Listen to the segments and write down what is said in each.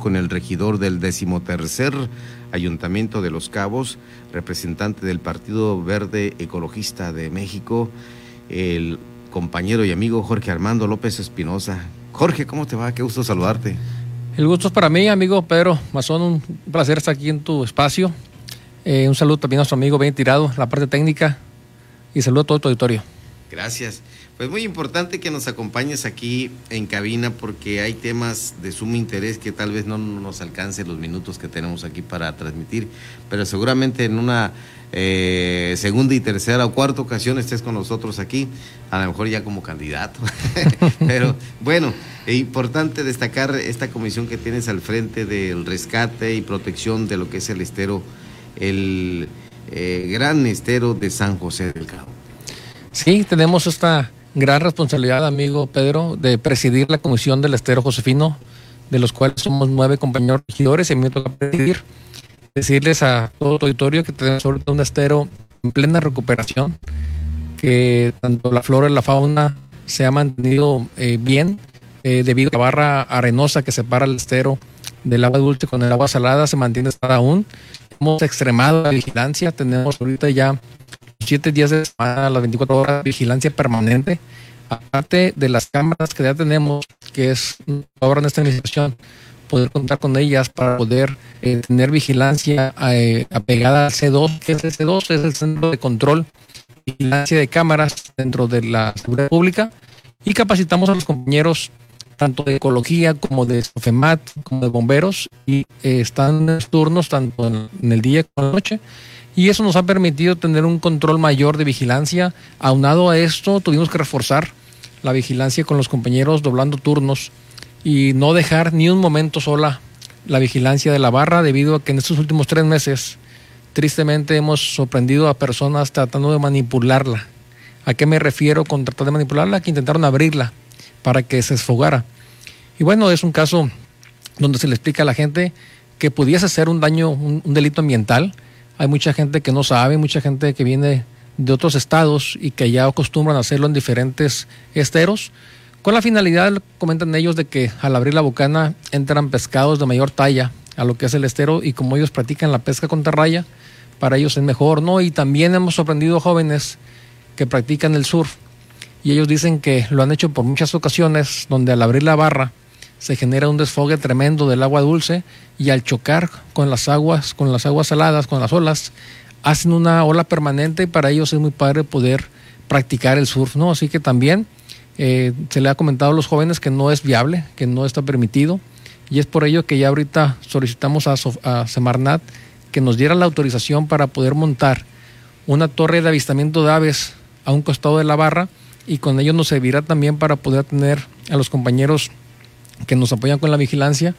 con el regidor del decimotercer Ayuntamiento de Los Cabos, representante del Partido Verde Ecologista de México, el compañero y amigo Jorge Armando López Espinosa. Jorge, ¿cómo te va? Qué gusto saludarte. El gusto es para mí, amigo Pedro Mazón, un placer estar aquí en tu espacio. Eh, un saludo también a nuestro amigo Ben Tirado, la parte técnica, y saludo a todo tu auditorio. Gracias. Pues muy importante que nos acompañes aquí en cabina porque hay temas de sumo interés que tal vez no nos alcance los minutos que tenemos aquí para transmitir, pero seguramente en una eh, segunda y tercera o cuarta ocasión estés con nosotros aquí, a lo mejor ya como candidato. pero bueno, es importante destacar esta comisión que tienes al frente del rescate y protección de lo que es el estero, el eh, gran estero de San José del Cabo. Sí, tenemos esta gran responsabilidad, amigo Pedro, de presidir la Comisión del Estero Josefino, de los cuales somos nueve compañeros regidores y a mí me toca presidir. Decirles a todo el auditorio que tenemos sobre un estero en plena recuperación, que tanto la flora y la fauna se ha mantenido eh, bien eh, debido a la barra arenosa que separa el estero del agua dulce con el agua salada se mantiene aún. Hemos extremado la vigilancia, tenemos ahorita ya siete días de semana, las 24 horas vigilancia permanente, aparte de las cámaras que ya tenemos, que es ahora en esta administración, poder contar con ellas para poder eh, tener vigilancia eh, apegada al C2, que es el C2, es el Centro de Control Vigilancia de Cámaras dentro de la Seguridad Pública, y capacitamos a los compañeros tanto de ecología como de SOFEMAT, como de bomberos, y eh, están en turnos tanto en, el día como en la noche, y eso nos ha permitido tener un control mayor de vigilancia. Aunado a esto, tuvimos que reforzar la vigilancia con los compañeros doblando turnos y no dejar ni un momento sola la vigilancia de la barra debido a que en estos últimos tres meses tristemente hemos sorprendido a personas tratando de manipularla. ¿A qué me refiero con tratar de manipularla? Que intentaron abrirla para que se esfogara. Y bueno, es un caso donde se le explica a la gente que pudiese ser un daño, un delito ambiental, hay mucha gente que no sabe, mucha gente que viene de otros estados y que ya acostumbran a hacerlo en diferentes esteros, con la finalidad, comentan ellos, de que al abrir la bocana entran pescados de mayor talla a lo que es el estero y como ellos practican la pesca con raya, para ellos es mejor, ¿no? Y también hemos sorprendido jóvenes que practican el surf y ellos dicen que lo han hecho por muchas ocasiones, donde al abrir la barra se genera un desfogue tremendo del agua dulce y al chocar con las aguas, con las aguas saladas, con las olas, hacen una ola permanente y para ellos es muy padre poder practicar el surf, ¿no? Así que también eh, se le ha comentado a los jóvenes que no es viable, que no está permitido y es por ello que ya ahorita solicitamos a, a Semarnat que nos diera la autorización para poder montar una torre de avistamiento de aves a un costado de la barra y con ello nos servirá también para poder tener a los compañeros que nos apoyan con la vigilancia,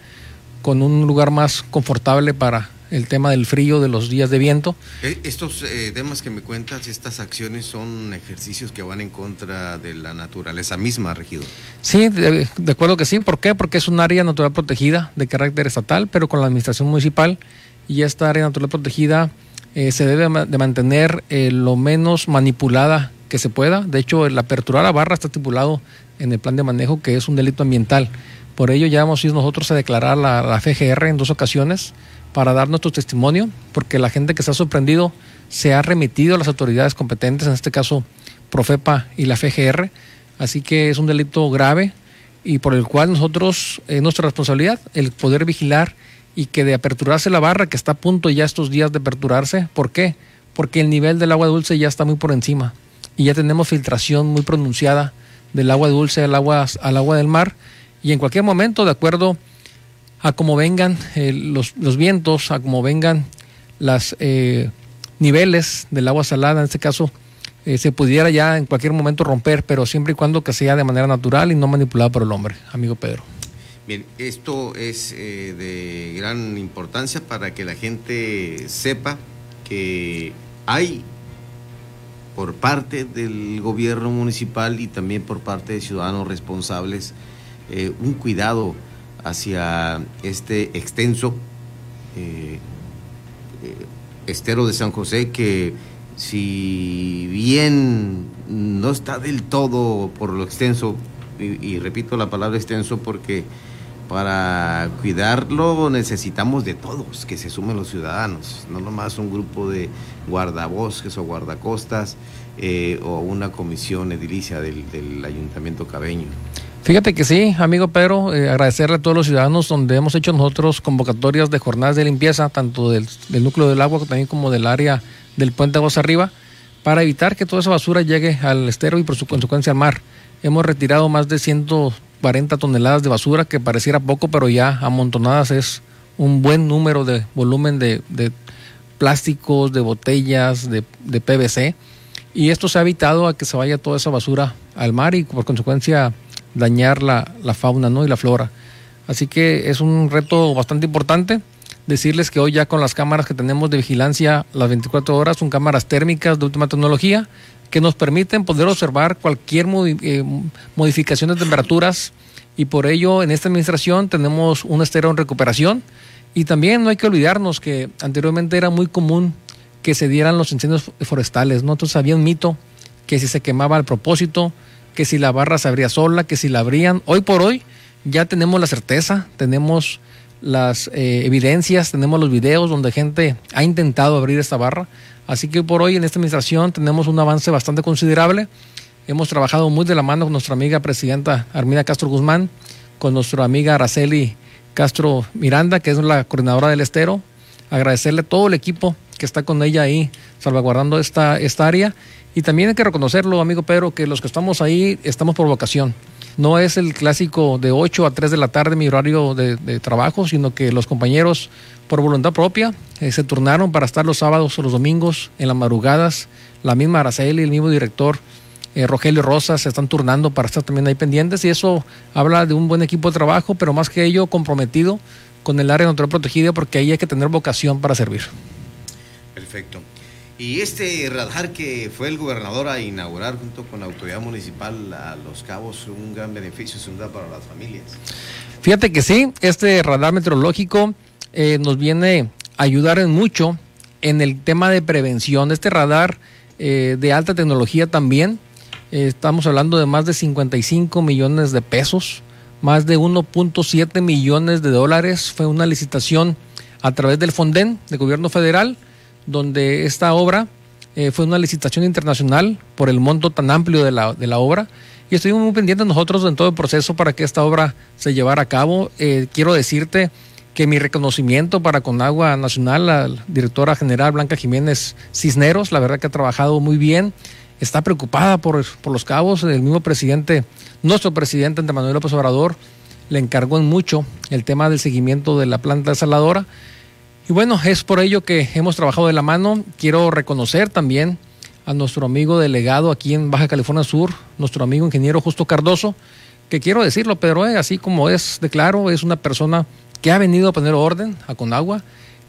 con un lugar más confortable para el tema del frío, de los días de viento. Eh, estos eh, temas que me cuentas, estas acciones son ejercicios que van en contra de la naturaleza misma, regido. Sí, de, acuerdo que sí. ¿Por qué? Porque es un área natural protegida de carácter estatal, pero con la administración municipal y esta área natural protegida eh, se debe de mantener lo menos manipulada que se pueda. De hecho, el aperturar la barra está estipulado en el plan de manejo que es un delito ambiental. Por ello ya hemos ido nosotros a declarar la, la FGR en dos ocasiones para dar nuestro testimonio, porque la gente que se ha sorprendido se ha remitido a las autoridades competentes, en este caso Profepa y la FGR, así que es un delito grave y por el cual nosotros, es nuestra responsabilidad, el poder vigilar y que de aperturarse la barra, que está a punto ya estos días de aperturarse, ¿por qué? Porque el nivel del agua dulce ya está muy por encima y ya tenemos filtración muy pronunciada del agua dulce al agua, al agua del mar y en cualquier momento, de acuerdo a cómo vengan eh, los, vientos, a cómo vengan los eh, niveles del agua salada, en este caso, eh, se pudiera ya en cualquier momento romper, pero siempre y cuando que sea de manera natural y no manipulada por el hombre, amigo Pedro. Bien, esto es de gran importancia para que la gente sepa que hay por parte del gobierno municipal y también por parte de ciudadanos responsables eh, un cuidado hacia este extenso eh, eh, estero de San José que si bien no está del todo por lo extenso, y, repito la palabra extenso porque para cuidarlo necesitamos de todos, que se sumen los ciudadanos, no nomás un grupo de guardabosques o guardacostas o una comisión edilicia del, ayuntamiento cabeño. Fíjate que sí, amigo Pedro, eh, agradecerle a todos los ciudadanos donde hemos hecho nosotros convocatorias de jornadas de limpieza, tanto del, núcleo del agua también como del área del puente Aguas Arriba, para evitar que toda esa basura llegue al estero y por su consecuencia al mar. Hemos retirado más de 140 toneladas de basura, que pareciera poco, pero ya amontonadas es un buen número de volumen de, plásticos, de botellas, de, PVC. Y esto se ha evitado a que se vaya toda esa basura al mar y por consecuencia dañar la, la fauna ¿no? y la flora. Así que es un reto bastante importante. Decirles que hoy ya con las cámaras que tenemos de vigilancia las 24 horas son cámaras térmicas de última tecnología que nos permiten poder observar cualquier eh, modificación de temperaturas y por ello en esta administración tenemos un estero en recuperación y también no hay que olvidarnos que anteriormente era muy común que se dieran los incendios forestales, ¿no? Entonces había un mito que si se quemaba al propósito, que si la barra se abría sola, que si la abrían. Hoy por hoy ya tenemos la certeza, tenemos las eh, evidencias, tenemos los videos donde gente ha intentado abrir esta barra. Así que por hoy en esta administración tenemos un avance bastante considerable. Hemos trabajado muy de la mano con nuestra amiga presidenta Armida Castro Guzmán, con nuestra amiga Araceli Castro Miranda, que es la coordinadora del estero. Agradecerle todo el equipo que está con ella ahí salvaguardando esta, esta área. Y también hay que reconocerlo, amigo Pedro, que los que estamos ahí estamos por vocación. No es el clásico de 8 a 3 de la tarde mi horario de, trabajo, sino que los compañeros por voluntad propia eh, se turnaron para estar los sábados o los domingos en las madrugadas. La misma Araceli, el mismo director eh, Rogelio Rosas se están turnando para estar también ahí pendientes y eso habla de un buen equipo de trabajo, pero más que ello comprometido con el área natural protegida porque ahí hay que tener vocación para servir. Perfecto. Y este radar que fue el gobernador a inaugurar junto con la autoridad municipal a Los Cabos, un gran beneficio sin duda para las familias. Fíjate que sí, este radar meteorológico eh, nos viene a ayudar en mucho en el tema de prevención. Este radar eh, de alta tecnología también, eh, estamos hablando de más de 55 millones de pesos, más de 1.7 millones de dólares. Fue una licitación a través del Fonden, del gobierno federal donde esta obra eh, fue una licitación internacional por el monto tan amplio de la, de la obra. Y estuvimos muy pendientes nosotros en todo el proceso para que esta obra se llevara a cabo. Eh, quiero decirte que mi reconocimiento para Conagua Nacional, la directora general Blanca Jiménez Cisneros, la verdad que ha trabajado muy bien, está preocupada por, por los cabos, el mismo presidente, nuestro presidente Andrés Manuel López Obrador, le encargó en mucho el tema del seguimiento de la planta desaladora y bueno, es por ello que hemos trabajado de la mano. Quiero reconocer también a nuestro amigo delegado aquí en Baja California Sur, nuestro amigo ingeniero Justo Cardoso, que quiero decirlo, pero eh, así como es de claro, es una persona que ha venido a poner orden a Conagua,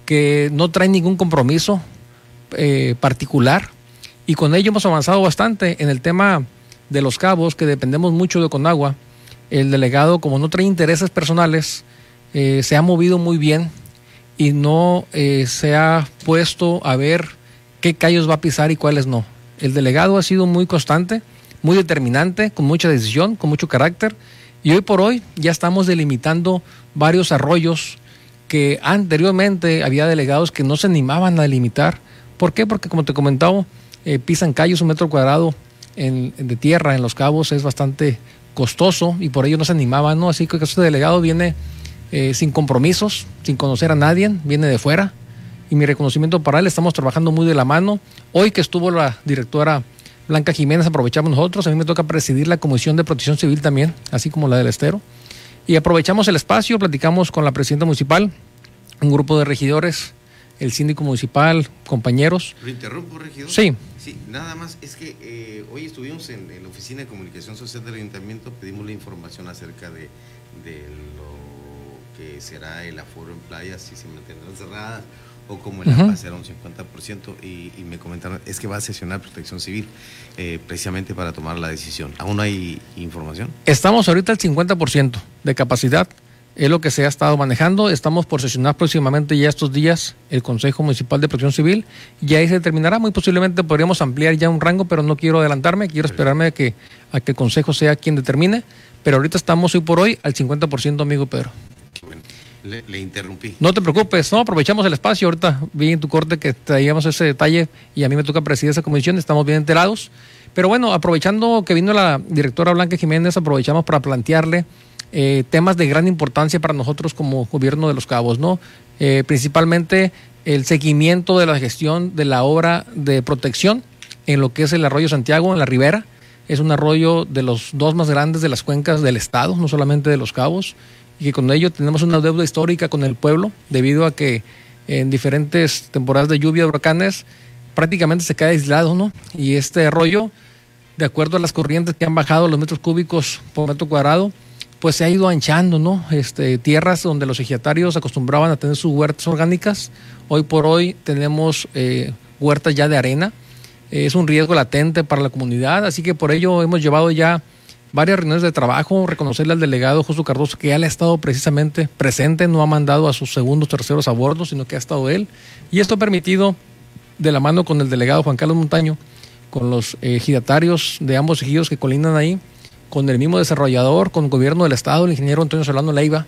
que no trae ningún compromiso eh, particular y con ello hemos avanzado bastante en el tema de los cabos, que dependemos mucho de Conagua. El delegado, como no trae intereses personales, eh, se ha movido muy bien y no eh, se ha puesto a ver qué callos va a pisar y cuáles no. El delegado ha sido muy constante, muy determinante, con mucha decisión, con mucho carácter y hoy por hoy ya estamos delimitando varios arroyos que anteriormente había delegados que no se animaban a delimitar. ¿Por qué? Porque como te comentaba, eh, pisan callos un metro cuadrado de tierra en los cabos es bastante costoso y por ello no se animaban, ¿no? Así que este delegado viene eh, sin compromisos, sin conocer a nadie, viene de fuera. Y mi reconocimiento para él, estamos trabajando muy de la mano. Hoy que estuvo la directora Blanca Jiménez, aprovechamos nosotros, a mí me toca presidir la Comisión de Protección Civil también, así como la del Estero. Y aprovechamos el espacio, platicamos con la presidenta municipal, un grupo de regidores, el síndico municipal, compañeros. ¿Lo interrumpo, regidor? Sí. Sí, nada más, es que eh, hoy estuvimos en, la Oficina de Comunicación Social del Ayuntamiento, pedimos la información acerca de, de que será el aforo en playas, si se mantendrán cerradas o como el uh será un 50% y, y, me comentaron, es que va a sesionar protección civil eh, precisamente para tomar la decisión. ¿Aún hay información? Estamos ahorita al 50% de capacidad, es lo que se ha estado manejando. Estamos por sesionar próximamente ya estos días el Consejo Municipal de Protección Civil y ahí se determinará. Muy posiblemente podríamos ampliar ya un rango, pero no quiero adelantarme, quiero esperarme a que, a que el Consejo sea quien determine. Pero ahorita estamos hoy por hoy al 50%, amigo Pedro. Le, interrumpí. No te preocupes, no, aprovechamos el espacio. Ahorita vi en tu corte que traíamos ese detalle y a mí me toca presidir esa comisión, estamos bien enterados. Pero bueno, aprovechando que vino la directora Blanca Jiménez, aprovechamos para plantearle eh, temas de gran importancia para nosotros como gobierno de los cabos, ¿no? Eh, principalmente el seguimiento de la gestión de la obra de protección en lo que es el arroyo Santiago, en la ribera. Es un arroyo de los dos más grandes de las cuencas del estado, no solamente de los cabos y que con ello tenemos una deuda histórica con el pueblo debido a que en diferentes temporadas de lluvia, huracanes, prácticamente se queda aislado, ¿no? Y este arroyo, de acuerdo a las corrientes que han bajado los metros cúbicos por metro cuadrado, pues se ha ido anchando, ¿no? Este, tierras donde los ejidatarios acostumbraban a tener sus huertas orgánicas, hoy por hoy tenemos eh, huertas ya de arena, es un riesgo latente para la comunidad, así que por ello hemos llevado ya varias reuniones de trabajo, reconocerle al delegado Josué Cardoso que le ha estado precisamente presente, no ha mandado a sus segundos, terceros a bordo, sino que ha estado él. Y esto ha permitido, de la mano con el delegado Juan Carlos Montaño, con los ejidatarios de ambos ejidos que colinan ahí, con el mismo desarrollador, con el gobierno del Estado, el ingeniero Antonio Solano Leiva,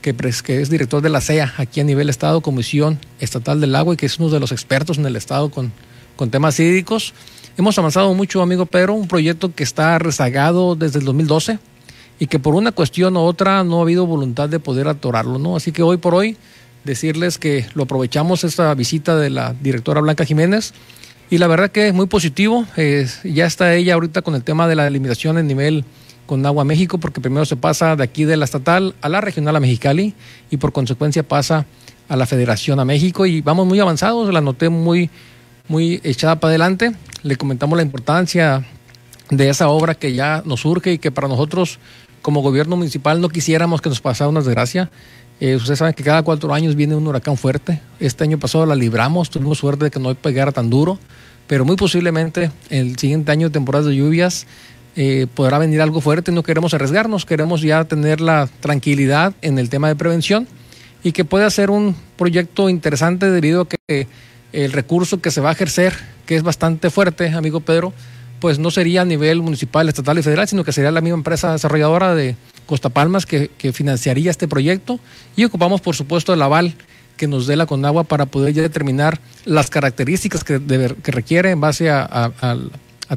que, que es director de la CEA aquí a nivel Estado, Comisión Estatal del Agua, y que es uno de los expertos en el Estado con, con temas hídricos Hemos avanzado mucho, amigo Pedro, un proyecto que está rezagado desde el 2012 y que por una cuestión u otra no ha habido voluntad de poder atorarlo, ¿no? Así que hoy por hoy decirles que lo aprovechamos esta visita de la directora Blanca Jiménez y la verdad que es muy positivo. ya está ella ahorita con el tema de la delimitación en nivel con Agua México, porque primero se pasa de aquí de la estatal a la regional a Mexicali y por consecuencia pasa a la federación a México y vamos muy avanzados, la noté muy muy echada para adelante. Le comentamos la importancia de esa obra que ya nos surge y que para nosotros como gobierno municipal no quisiéramos que nos pasara una desgracia. Eh, ustedes saben que cada cuatro años viene un huracán fuerte. Este año pasado la libramos, tuvimos suerte de que no pegara tan duro, pero muy posiblemente el siguiente año, temporadas de lluvias, eh, podrá venir algo fuerte. No queremos arriesgarnos, queremos ya tener la tranquilidad en el tema de prevención y que pueda ser un proyecto interesante debido a que el recurso que se va a ejercer, que es bastante fuerte, amigo Pedro, pues no sería a nivel municipal, estatal y federal, sino que sería la misma empresa desarrolladora de Costa Palmas que, financiaría este proyecto. Y ocupamos, por supuesto, el aval que nos dé la Conagua para poder ya determinar las características que, que requiere en base a,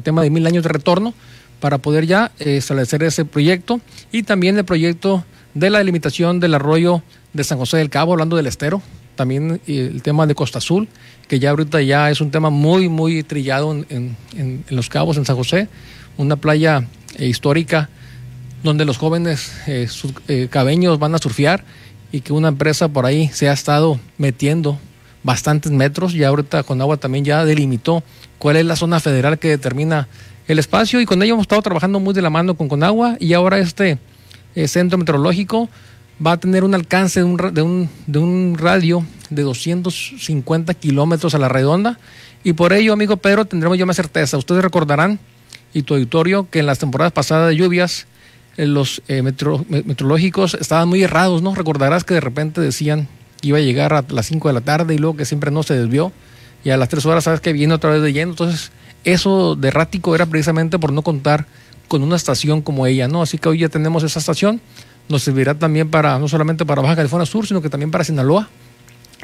tema de mil años de retorno para poder ya eh, establecer ese proyecto. Y también el proyecto de la delimitación del arroyo de San José del Cabo, hablando del estero, también el tema de Costa Azul, que ya ahorita ya es un tema muy, muy trillado en, Los Cabos, en San José, una playa eh, histórica donde los jóvenes eh, eh, cabeños van a surfear y que una empresa por ahí se ha estado metiendo bastantes metros y ahorita con agua también ya delimitó cuál es la zona federal que determina el espacio y con ello hemos estado trabajando muy de la mano con Conagua y ahora este centro meteorológico va a tener un alcance de un, de un, de un radio de 250 kilómetros a la redonda. Y por ello, amigo Pedro, tendremos ya más certeza. Ustedes recordarán, y tu auditorio, que en las temporadas pasadas de lluvias, eh, los eh, meteorológicos estaban muy errados, ¿no? Recordarás que de repente decían que iba a llegar a las 5 de la tarde y luego que siempre no se desvió. Y a las 3 horas sabes que viene otra vez de lleno. Entonces, eso de errático era precisamente por no contar con una estación como ella, ¿no? Así que hoy ya tenemos esa estación nos servirá también para, no solamente para Baja California Sur, sino que también para Sinaloa,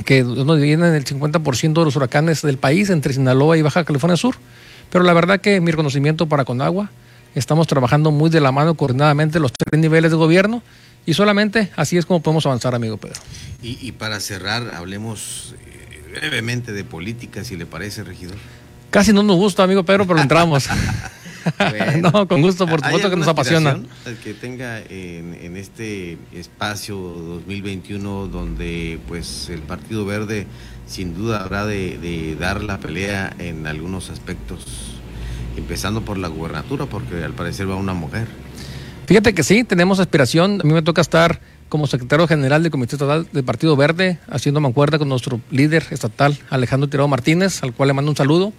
que nos vienen el 50% de los huracanes del país entre Sinaloa y Baja California Sur. Pero la verdad que mi reconocimiento para Conagua, estamos trabajando muy de la mano coordinadamente los tres niveles de gobierno y solamente así es como podemos avanzar, amigo Pedro. Y, para cerrar, hablemos eh, brevemente de política, si le parece, regidor. Casi no nos gusta, amigo Pedro, pero entramos. no, con gusto, por supuesto que nos apasiona. que tenga en, este espacio 2021 donde pues el Partido Verde sin duda habrá de, dar la pelea en algunos aspectos, empezando por la gubernatura, porque al parecer va una mujer. Fíjate que sí, tenemos aspiración. A mí me toca estar como secretario general del Comité Estatal del Partido Verde, haciendo mancuerda con nuestro líder estatal, Alejandro Tirado Martínez, al cual le mando un saludo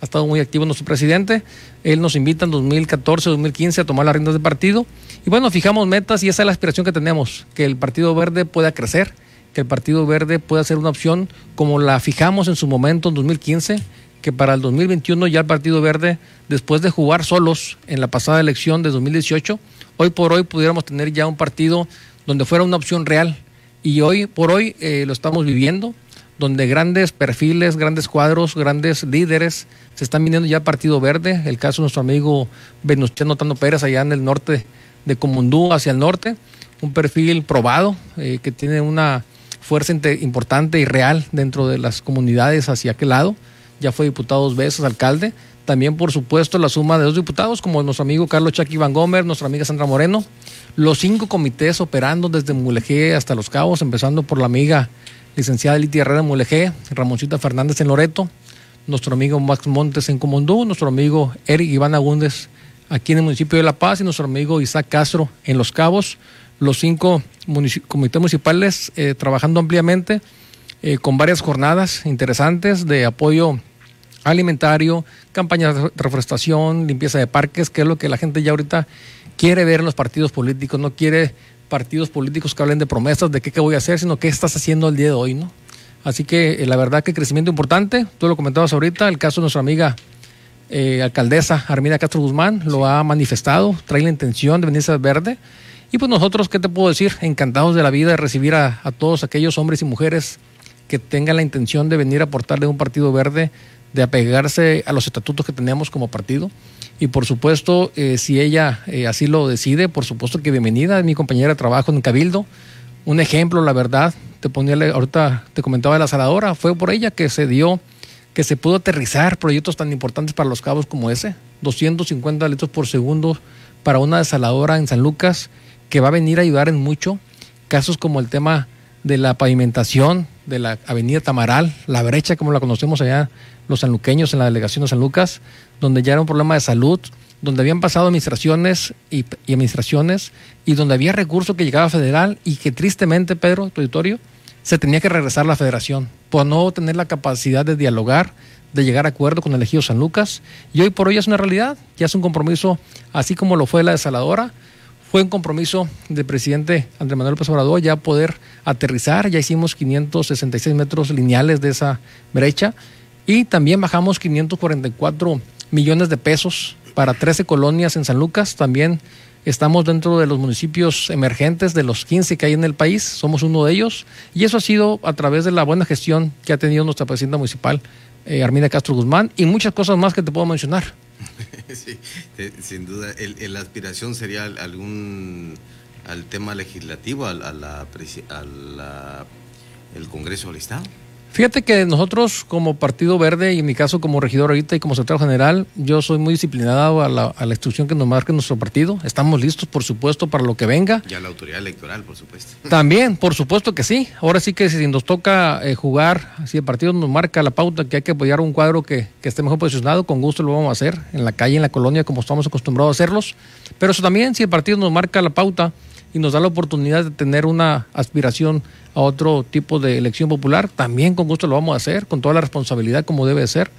ha estado muy activo nuestro presidente. Él nos invita en 2014, 2015 a tomar las riendas del partido. Y bueno, fijamos metas y esa es la aspiración que tenemos, que el Partido Verde pueda crecer, que el Partido Verde pueda ser una opción como la fijamos en su momento en 2015, que para el 2021 ya el Partido Verde, después de jugar solos en la pasada elección de 2018, hoy por hoy pudiéramos tener ya un partido donde fuera una opción real y hoy por hoy eh, lo estamos viviendo, donde grandes perfiles, grandes cuadros, grandes líderes se están viniendo ya a Partido Verde. El caso de nuestro amigo Venustiano Tano Pérez allá en el norte de Comundú hacia el norte, un perfil probado eh, que tiene una fuerza importante y real dentro de las comunidades hacia aquel lado. Ya fue diputado dos veces, alcalde. También, por supuesto, la suma de dos diputados, como nuestro amigo Carlos Chaki Van Gomer, nuestra amiga Sandra Moreno. Los cinco comités operando desde Mulegé hasta Los Cabos, empezando por la amiga licenciada Litia Herrera en Mulegé, Ramoncita Fernández en Loreto, nuestro amigo Max Montes en Comondú, nuestro amigo Eric Iván Agúndez aquí en el municipio de La Paz y nuestro amigo Isaac Castro en Los Cabos. Los cinco comités municipales eh, trabajando ampliamente eh, con varias jornadas interesantes de apoyo alimentario, campañas de reforestación, limpieza de parques, que es lo que la gente ya ahorita quiere ver en los partidos políticos, no quiere partidos políticos que hablen de promesas, de qué, qué voy a hacer, sino qué estás haciendo el día de hoy, ¿no? Así que eh, la verdad que crecimiento importante, tú lo comentabas ahorita, el caso de nuestra amiga eh, alcaldesa Armida Castro Guzmán lo ha manifestado, trae la intención de venirse al verde. Y pues nosotros, ¿qué te puedo decir? Encantados de la vida de recibir a, a todos aquellos hombres y mujeres que tengan la intención de venir a aportarle un partido verde de apegarse a los estatutos que tenemos como partido. Y por supuesto, eh, si ella eh, así lo decide, por supuesto que bienvenida, mi compañera de trabajo en Cabildo. Un ejemplo, la verdad, te ponía, ahorita te comentaba de la saladora, fue por ella que se dio, que se pudo aterrizar proyectos tan importantes para los cabos como ese, 250 litros por segundo para una desaladora en San Lucas, que va a venir a ayudar en mucho, casos como el tema de la pavimentación de la avenida Tamaral, la brecha como la conocemos allá los sanluqueños en la delegación de San Lucas, donde ya era un problema de salud, donde habían pasado administraciones y, administraciones y donde había recursos que llegaba federal y que tristemente, Pedro, tu auditorio, se tenía que regresar a la federación por no tener la capacidad de dialogar, de llegar a acuerdo con el ejido San Lucas. Y hoy por hoy es una realidad, ya es un compromiso, así como lo fue la desaladora, fue un compromiso del presidente Andrés Manuel López Obrador ya poder aterrizar, ya hicimos 566 metros lineales de esa brecha y también bajamos 544 millones de pesos para 13 colonias en San Lucas, también estamos dentro de los municipios emergentes de los 15 que hay en el país, somos uno de ellos. Y eso ha sido a través de la buena gestión que ha tenido nuestra presidenta municipal, eh, Armina Castro Guzmán y muchas cosas más que te puedo mencionar. sí, sin duda. La aspiración sería algún al tema legislativo, al, a la, el Congreso del Estado. Fíjate que nosotros como Partido Verde y en mi caso como regidor ahorita y como secretario general, yo soy muy disciplinado a la, a la instrucción que nos marque nuestro partido. Estamos listos, por supuesto, para lo que venga. Y a la autoridad electoral, por supuesto. También, por supuesto que sí. Ahora sí que si nos toca eh, jugar, si el partido nos marca la pauta que hay que apoyar un cuadro que, que esté mejor posicionado, con gusto lo vamos a hacer en la calle, en la colonia, como estamos acostumbrados a hacerlos. Pero eso también, si el partido nos marca la pauta y nos da la oportunidad de tener una aspiración a otro tipo de elección popular, también con gusto lo vamos a hacer, con toda la responsabilidad como debe ser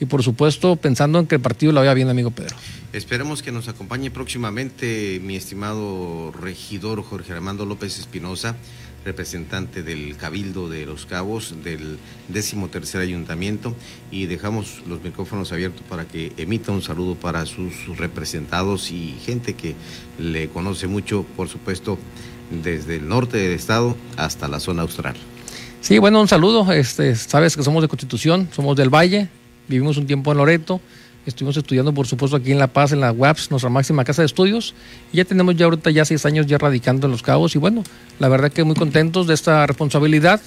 y por supuesto pensando en que el partido lo vaya bien, amigo Pedro. Esperemos que nos acompañe próximamente mi estimado regidor Jorge Armando López Espinosa, representante del Cabildo de Los Cabos, del décimo tercer ayuntamiento, y dejamos los micrófonos abiertos para que emita un saludo para sus representados y gente que le conoce mucho, por supuesto, desde el norte del estado hasta la zona austral. Sí, bueno, un saludo. Este, sabes que somos de Constitución, somos del Valle, vivimos un tiempo en Loreto, estuvimos estudiando, por supuesto, aquí en La Paz, en la UAPS, nuestra máxima casa de estudios, y ya tenemos ya ahorita ya seis años ya radicando en Los Cabos, y bueno, la verdad que muy contentos de esta responsabilidad.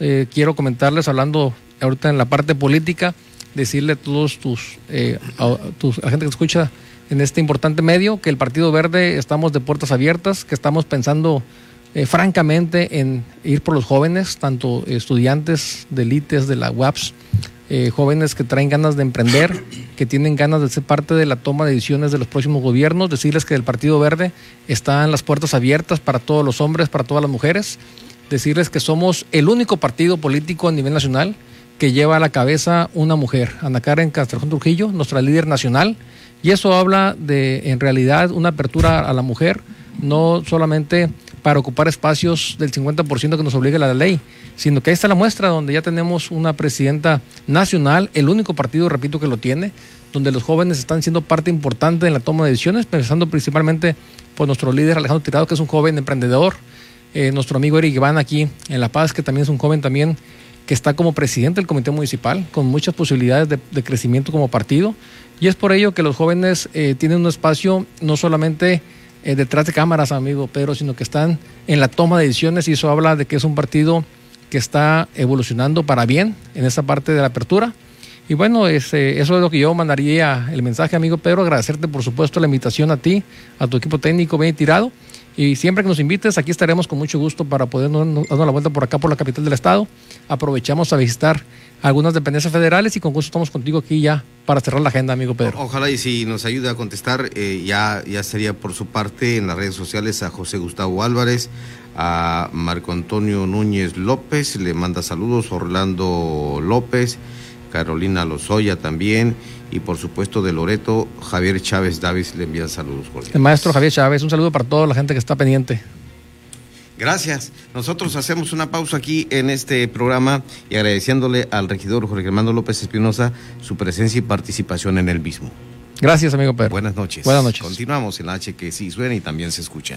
Eh, quiero comentarles, hablando ahorita en la parte política, decirle a todos tus, eh, a, tus, gente que escucha en este importante medio, que el Partido Verde estamos de puertas abiertas, que estamos pensando eh, francamente en ir por los jóvenes, tanto estudiantes de élites de la UAPS, eh, jóvenes que traen ganas de emprender, que tienen ganas de ser parte de la toma de decisiones de los próximos gobiernos, decirles que el Partido Verde están las puertas abiertas para todos los hombres, para todas las mujeres, decirles que somos el único partido político a nivel nacional que lleva a la cabeza una mujer, Ana Karen Castrejón Trujillo, nuestra líder nacional, y eso habla de, en realidad, una apertura a la mujer, no solamente para ocupar espacios del 50% que nos obliga la ley, sino que ahí está la muestra donde ya tenemos una presidenta nacional, el único partido, repito, que lo tiene, donde los jóvenes están siendo parte importante en la toma de decisiones, pensando principalmente por nuestro líder Alejandro Tirado, que es un joven emprendedor, eh, nuestro amigo Eric Iván aquí en La Paz, que también es un joven también que está como presidente del comité municipal, con muchas posibilidades de, crecimiento como partido. Y es por ello que los jóvenes eh, tienen un espacio no solamente eh, detrás de cámaras, amigo Pedro, sino que están en la toma de decisiones y eso habla de que es un partido que está evolucionando para bien en esa parte de la apertura. Y bueno, eso es lo que yo mandaría el mensaje, amigo Pedro, agradecerte por supuesto la invitación a ti, a tu equipo técnico bien tirado. Y siempre que nos invites, aquí estaremos con mucho gusto para poder darnos la vuelta por acá, por la capital del estado. Aprovechamos a visitar algunas dependencias federales y con gusto estamos contigo aquí ya para cerrar la agenda, amigo Pedro. Ojalá y si nos ayuda a contestar, eh, ya, ya sería por su parte en las redes sociales a José Gustavo Álvarez, a Marco Antonio Núñez López, le manda saludos, Orlando López, Carolina Lozoya también y por supuesto de Loreto, Javier Chávez Davis le envían saludos. El maestro Javier Chávez, un saludo para toda la gente que está pendiente. Gracias. Nosotros hacemos una pausa aquí en este programa y agradeciéndole al regidor Jorge Armando López Espinosa su presencia y participación en el mismo. Gracias, amigo Pedro. Buenas noches. Buenas noches. Continuamos en la H que sí suena y también se escucha.